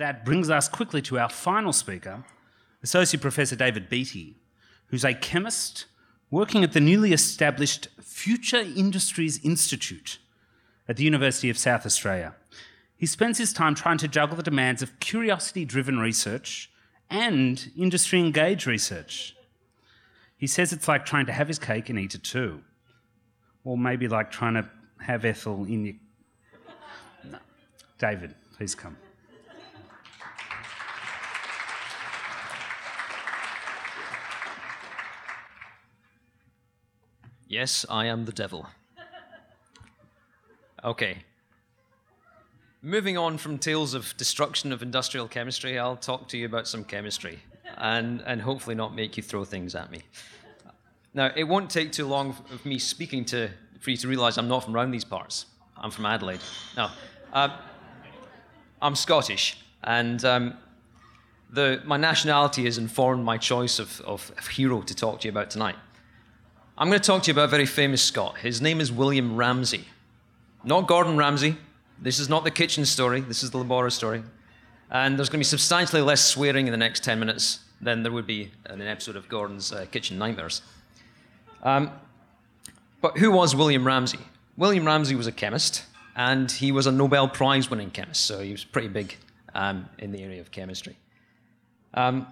that brings us quickly to our final speaker, Associate Professor David Beattie, who's a chemist working at the newly established Future Industries Institute at the University of South Australia. He spends his time trying to juggle the demands of curiosity driven research and industry engaged research. He says it's like trying to have his cake and eat it too. Or maybe like trying to have Ethel in your. No. David, please come. Yes, I am the devil. Okay. Moving on from tales of destruction of industrial chemistry, I'll talk to you about some chemistry and, and hopefully not make you throw things at me. Now, it won't take too long of me speaking to, for you to realize I'm not from around these parts. I'm from Adelaide. Now, uh, I'm Scottish, and um, the, my nationality has informed my choice of, of hero to talk to you about tonight. I'm going to talk to you about a very famous Scot. His name is William Ramsay. Not Gordon Ramsay. This is not the kitchen story. This is the laboratory story. And there's going to be substantially less swearing in the next 10 minutes than there would be in an episode of Gordon's uh, Kitchen Nightmares. Um, but who was William Ramsay? William Ramsay was a chemist, and he was a Nobel Prize winning chemist, so he was pretty big um, in the area of chemistry. Um,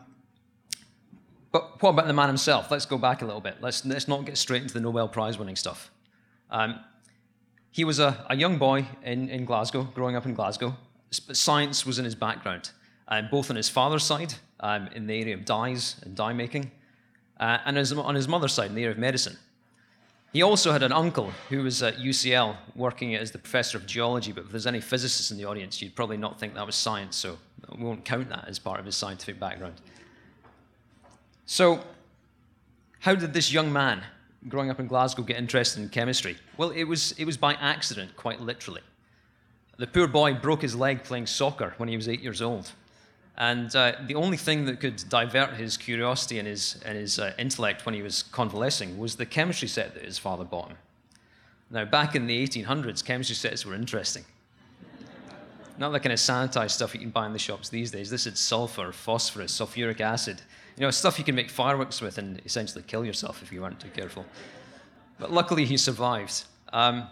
but what about the man himself? Let's go back a little bit. Let's, let's not get straight into the Nobel Prize winning stuff. Um, he was a, a, young boy in, in Glasgow, growing up in Glasgow. Science was in his background, um, both on his father's side, um, in the area of dyes and dye making, uh, and his, on his mother's side, in the area of medicine. He also had an uncle who was at UCL working as the professor of geology, but if there's any physicists in the audience, you'd probably not think that was science, so we won't count that as part of his scientific background. So, how did this young man growing up in Glasgow get interested in chemistry? Well, it was, it was by accident, quite literally. The poor boy broke his leg playing soccer when he was eight years old. And uh, the only thing that could divert his curiosity and his, and his uh, intellect when he was convalescing was the chemistry set that his father bought him. Now, back in the 1800s, chemistry sets were interesting. Not the kind of sanitized stuff you can buy in the shops these days. This is sulfur, phosphorus, sulfuric acid, you know, stuff you can make fireworks with and essentially kill yourself if you weren't too careful. But luckily, he survived. Um,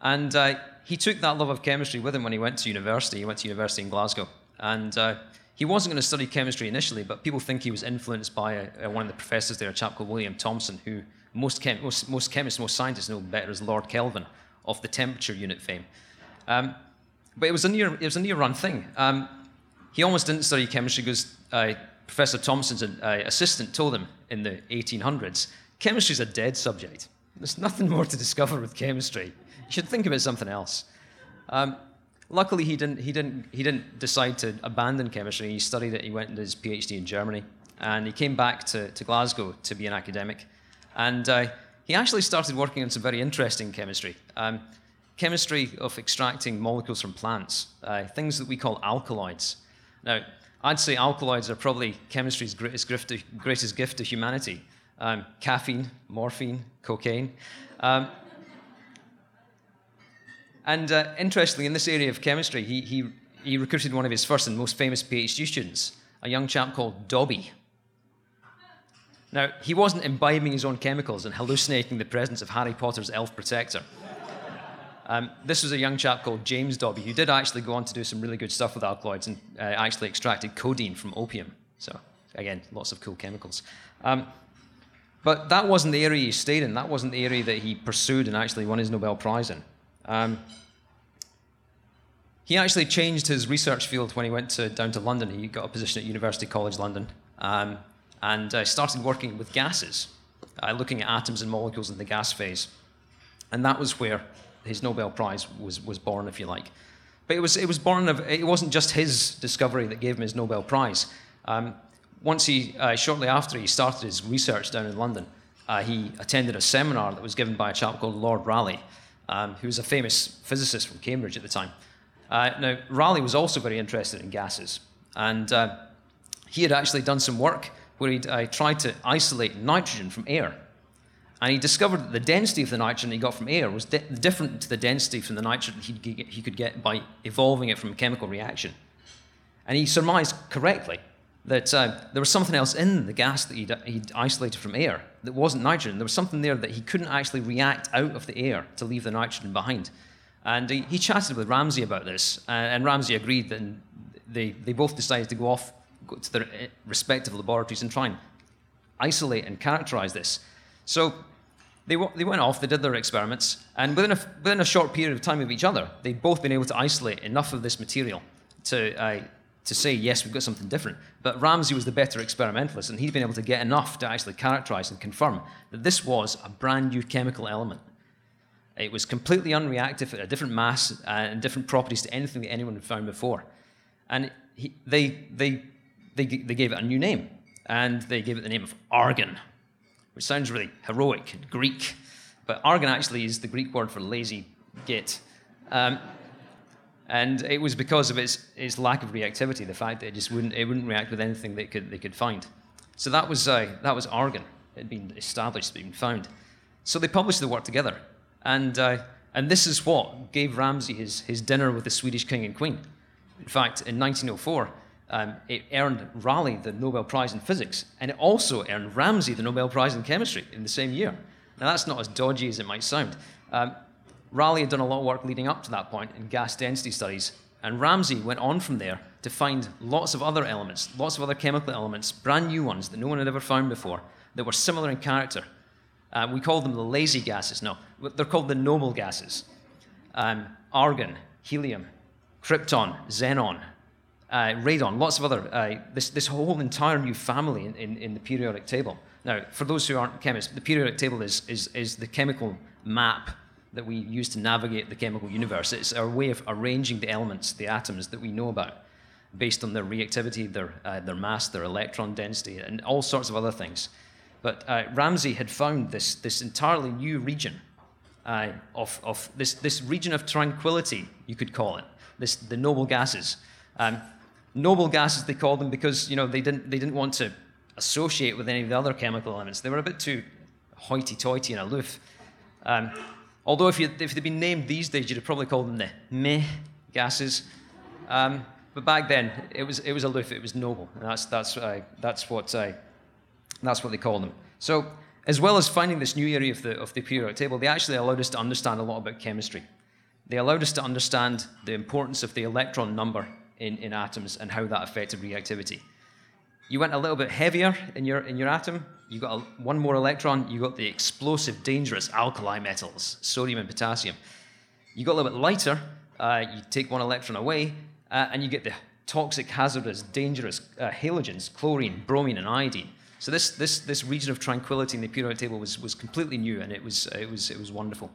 and uh, he took that love of chemistry with him when he went to university. He went to university in Glasgow. And uh, he wasn't going to study chemistry initially, but people think he was influenced by a, one of the professors there, a chap called William Thomson, who most, chem- most, most, chemists, most scientists know better as Lord Kelvin of the temperature unit fame. Um, but it was a near, it was a near run thing. Um, he almost didn't study chemistry because uh, Professor Thomson's uh, assistant told him in the 1800s chemistry's a dead subject. There's nothing more to discover with chemistry. You should think about something else. Um, luckily, he didn't, he, didn't, he didn't decide to abandon chemistry. He studied it, he went and did his PhD in Germany, and he came back to, to Glasgow to be an academic. And uh, he actually started working on some very interesting chemistry. Um, chemistry of extracting molecules from plants, uh, things that we call alkaloids. Now, I'd say alkaloids are probably chemistry's greatest gift to, greatest gift to humanity. Um, caffeine, morphine, cocaine. Um, and uh, interestingly, in this area of chemistry, he, he, he recruited one of his first and most famous PhD students, a young chap called Dobbie. Now, he wasn't imbibing his own chemicals and hallucinating the presence of Harry Potter's elf protector. Um, this was a young chap called James Dobbie who did actually go on to do some really good stuff with alkaloids and uh, actually extracted codeine from opium. So, again, lots of cool chemicals. Um, but that wasn't the area he stayed in. That wasn't the area that he pursued and actually won his Nobel Prize in. Um, he actually changed his research field when he went to, down to London. He got a position at University College London um, and uh, started working with gases, uh, looking at atoms and molecules in the gas phase. And that was where his Nobel Prize was, was born, if you like. But it was, it was born of, it wasn't just his discovery that gave him his Nobel Prize. Um, once he, uh, shortly after he started his research down in London, uh, he attended a seminar that was given by a chap called Lord Rayleigh, um, who was a famous physicist from Cambridge at the time. Uh, now, Rayleigh was also very interested in gases, and uh, he had actually done some work where he uh, tried to isolate nitrogen from air. And he discovered that the density of the nitrogen he got from air was di- different to the density from the nitrogen he, he could get by evolving it from a chemical reaction. And he surmised correctly that uh, there was something else in the gas that he'd, he'd, isolated from air that wasn't nitrogen. There was something there that he couldn't actually react out of the air to leave the nitrogen behind. And he, he chatted with Ramsay about this, uh, and Ramsay agreed that they, they both decided to go off go to their uh, respective laboratories and try and isolate and characterize this. So they, they went off, they did their experiments, and within a, within a short period of time of each other, they'd both been able to isolate enough of this material to, uh, to say, yes, we've got something different. But Ramsay was the better experimentalist, and he'd been able to get enough to actually characterize and confirm that this was a brand new chemical element. It was completely unreactive at a different mass uh, and different properties to anything that anyone had found before. And he, they, they, they, they gave it a new name, and they gave it the name of argon which sounds really heroic and Greek. But argon actually is the Greek word for lazy git. Um, and it was because of its, its lack of reactivity, the fact that it just wouldn't, it wouldn't react with anything they could, they could find. So that was, uh, that was argon. It had been established, it had been found. So they published the work together. And, uh, and this is what gave Ramsay his, his dinner with the Swedish king and queen. In fact, in 1904, um, it earned Rayleigh the Nobel Prize in Physics, and it also earned Ramsay the Nobel Prize in Chemistry in the same year. Now, that's not as dodgy as it might sound. Um, Rayleigh had done a lot of work leading up to that point in gas density studies, and Ramsay went on from there to find lots of other elements, lots of other chemical elements, brand new ones that no one had ever found before, that were similar in character. Uh, we call them the lazy gases. No, they're called the noble gases. Um, argon, helium, krypton, xenon, uh, radon, lots of other, uh, this, this whole entire new family in, in, in, the periodic table. Now, for those who aren't chemists, the periodic table is, is, is the chemical map that we use to navigate the chemical universe. It's our way of arranging the elements, the atoms that we know about, based on their reactivity, their, uh, their mass, their electron density, and all sorts of other things. But uh, Ramsay had found this, this entirely new region uh, of, of this, this region of tranquility, you could call it, this, the noble gases. Um, noble gases they called them because you know they didn't they didn't want to associate with any of the other chemical elements. They were a bit too hoity-toity and aloof. Um, although if, you, if they'd been named these days, you'd have probably called them the meh gases. Um, but back then, it was it was aloof. It was noble. And that's that's uh, that's what uh, that's what they called them. So as well as finding this new area of the of the periodic table, they actually allowed us to understand a lot about chemistry. They allowed us to understand the importance of the electron number in, in atoms and how that affected reactivity. You went a little bit heavier in your, in your atom, you got a, one more electron, you got the explosive, dangerous alkali metals, sodium and potassium. You got a little bit lighter, uh, you take one electron away, uh, and you get the toxic, hazardous, dangerous uh, halogens, chlorine, bromine, and iodine. So this, this, this region of tranquility in the periodic table was, was completely new, and it was, it, was, it was wonderful.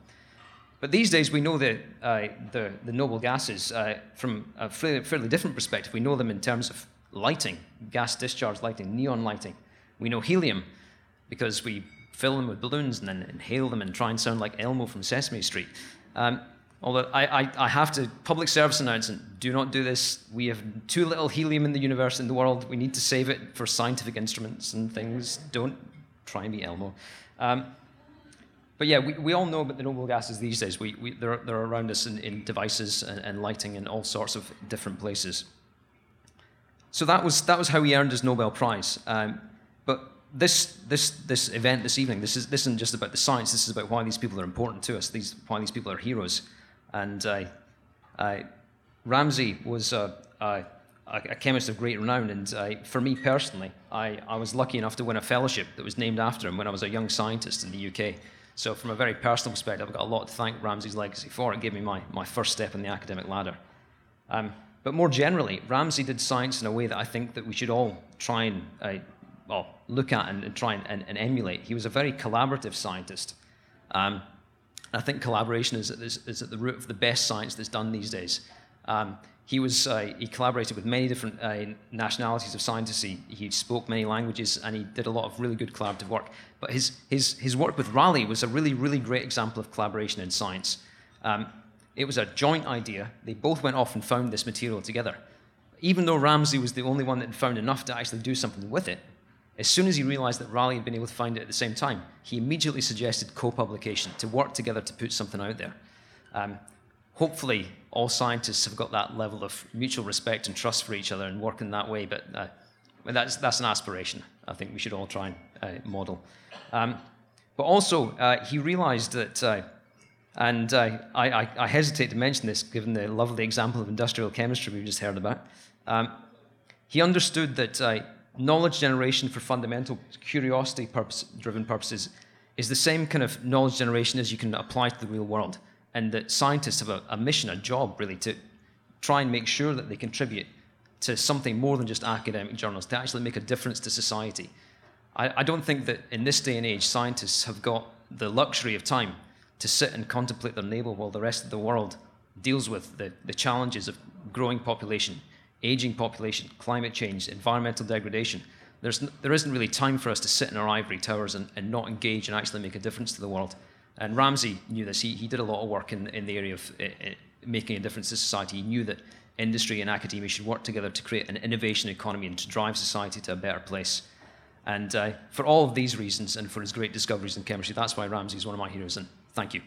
But these days, we know the, uh, the, the, noble gases uh, from a fairly, fairly, different perspective. We know them in terms of lighting, gas discharge lighting, neon lighting. We know helium because we fill them with balloons and then inhale them and try and sound like Elmo from Sesame Street. Um, although I, I, I, have to, public service announcement, do not do this. We have too little helium in the universe, in the world. We need to save it for scientific instruments and things. Don't try and be Elmo. Um, but yeah, we, we all know about the noble gases these days. We, we, they're, they're around us in, in devices and, and lighting in all sorts of different places. So that was, that was how he earned his Nobel Prize. Um, but this, this, this event this evening, this, is, this isn't just about the science, this is about why these people are important to us, these, why these people are heroes. And uh, uh, Ramsay was a, a, a, chemist of great renown, and uh, for me personally, I, I was lucky enough to win a fellowship that was named after him when I was a young scientist in the UK. So, from a very personal perspective, I've got a lot to thank Ramsay's legacy for. It gave me my, my first step in the academic ladder. Um, but more generally, Ramsey did science in a way that I think that we should all try and uh, well, look at and, and try and, and, and, emulate. He was a very collaborative scientist. Um, I think collaboration is, is, is, at the root of the best science that's done these days. Um, he was uh, he collaborated with many different uh, nationalities of scientists. He, he spoke many languages, and he did a lot of really good collaborative work. But his his his work with Rayleigh was a really really great example of collaboration in science. Um, it was a joint idea. They both went off and found this material together. Even though Ramsay was the only one that found enough to actually do something with it, as soon as he realized that Rayleigh had been able to find it at the same time, he immediately suggested co-publication to work together to put something out there. Um, hopefully, all scientists have got that level of mutual respect and trust for each other and work in that way. But uh, that's, that's an aspiration I think we should all try and uh, model. Um, but also, uh, he realized that, uh, and I, I, I, hesitate to mention this given the lovely example of industrial chemistry we've just heard about. Um, he understood that uh, knowledge generation for fundamental curiosity purpose, driven purposes is the same kind of knowledge generation as you can apply to the real world. And that scientists have a, a mission, a job really, to try and make sure that they contribute to something more than just academic journals, to actually make a difference to society. I, I, don't think that in this day and age, scientists have got the luxury of time to sit and contemplate their neighbour while the rest of the world deals with the, the challenges of growing population, aging population, climate change, environmental degradation. There's, there isn't really time for us to sit in our ivory towers and, and not engage and actually make a difference to the world. And Ramsay knew this. He, he did a lot of work in, in the area of uh, making a difference to society. He knew that industry and academia should work together to create an innovation economy and to drive society to a better place. And uh, for all of these reasons and for his great discoveries in chemistry, that's why Ramsay is one of my heroes. And thank you.